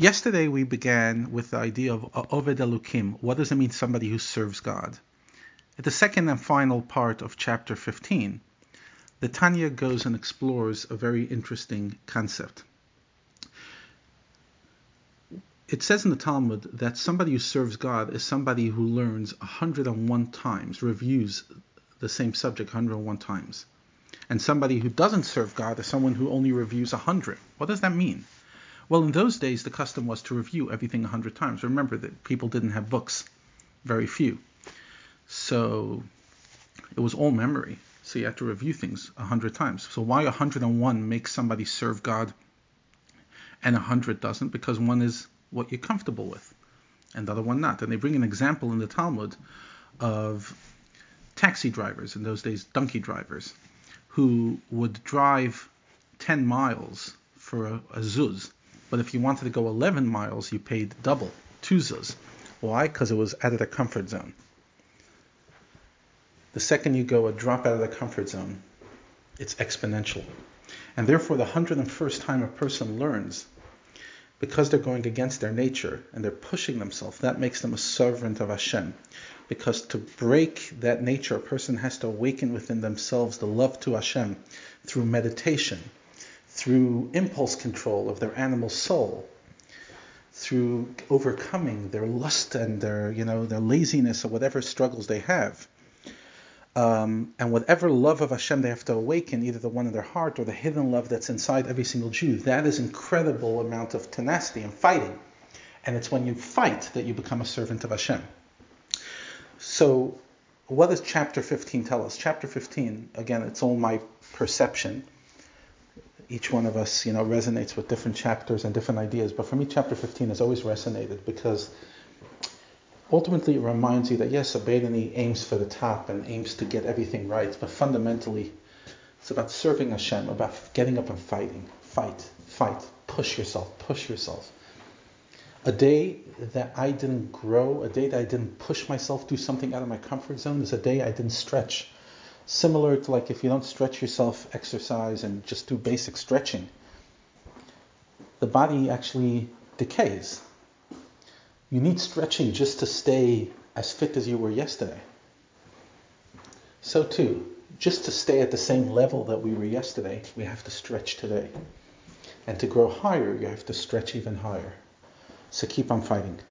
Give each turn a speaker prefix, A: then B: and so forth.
A: Yesterday we began with the idea of uh, Oved Elokim. What does it mean, somebody who serves God? At the second and final part of chapter 15, the Tanya goes and explores a very interesting concept. It says in the Talmud that somebody who serves God is somebody who learns 101 times, reviews the same subject 101 times. And somebody who doesn't serve God is someone who only reviews 100. What does that mean? Well, in those days, the custom was to review everything 100 times. Remember that people didn't have books, very few. So it was all memory. So you had to review things 100 times. So why 101 makes somebody serve God and 100 doesn't? Because one is what you're comfortable with and the other one not. And they bring an example in the Talmud of taxi drivers, in those days, donkey drivers, who would drive 10 miles for a, a zuz but if you wanted to go 11 miles, you paid double, two zuz. Why? Because it was out of the comfort zone. The second you go a drop out of the comfort zone, it's exponential. And therefore, the 101st time a person learns, because they're going against their nature and they're pushing themselves, that makes them a servant of Hashem. Because to break that nature, a person has to awaken within themselves the love to Hashem through meditation, through impulse control of their animal soul, through overcoming their lust and their, you know, their laziness or whatever struggles they have. Um, and whatever love of Hashem they have to awaken, either the one in their heart or the hidden love that's inside every single Jew, that is incredible amount of tenacity and fighting. And it's when you fight that you become a servant of Hashem. So, what does chapter 15 tell us? Chapter 15, again, it's all my perception each one of us, you know, resonates with different chapters and different ideas. But for me, chapter 15 has always resonated because ultimately it reminds you that yes, a Beinoni aims for the top and aims to get everything right, but fundamentally it's about serving Hashem, about getting up and fighting. Fight, fight, push yourself, push yourself. A day that I didn't grow, a day that I didn't push myself, do something out of my comfort zone, is a day I didn't stretch similar to like if you don't stretch yourself, exercise, and just do basic stretching, the body actually decays. You need stretching just to stay as fit as you were yesterday. So, too, just to stay at the same level that we were yesterday, we have to stretch today. And to grow higher, you have to stretch even higher. So, keep on fighting.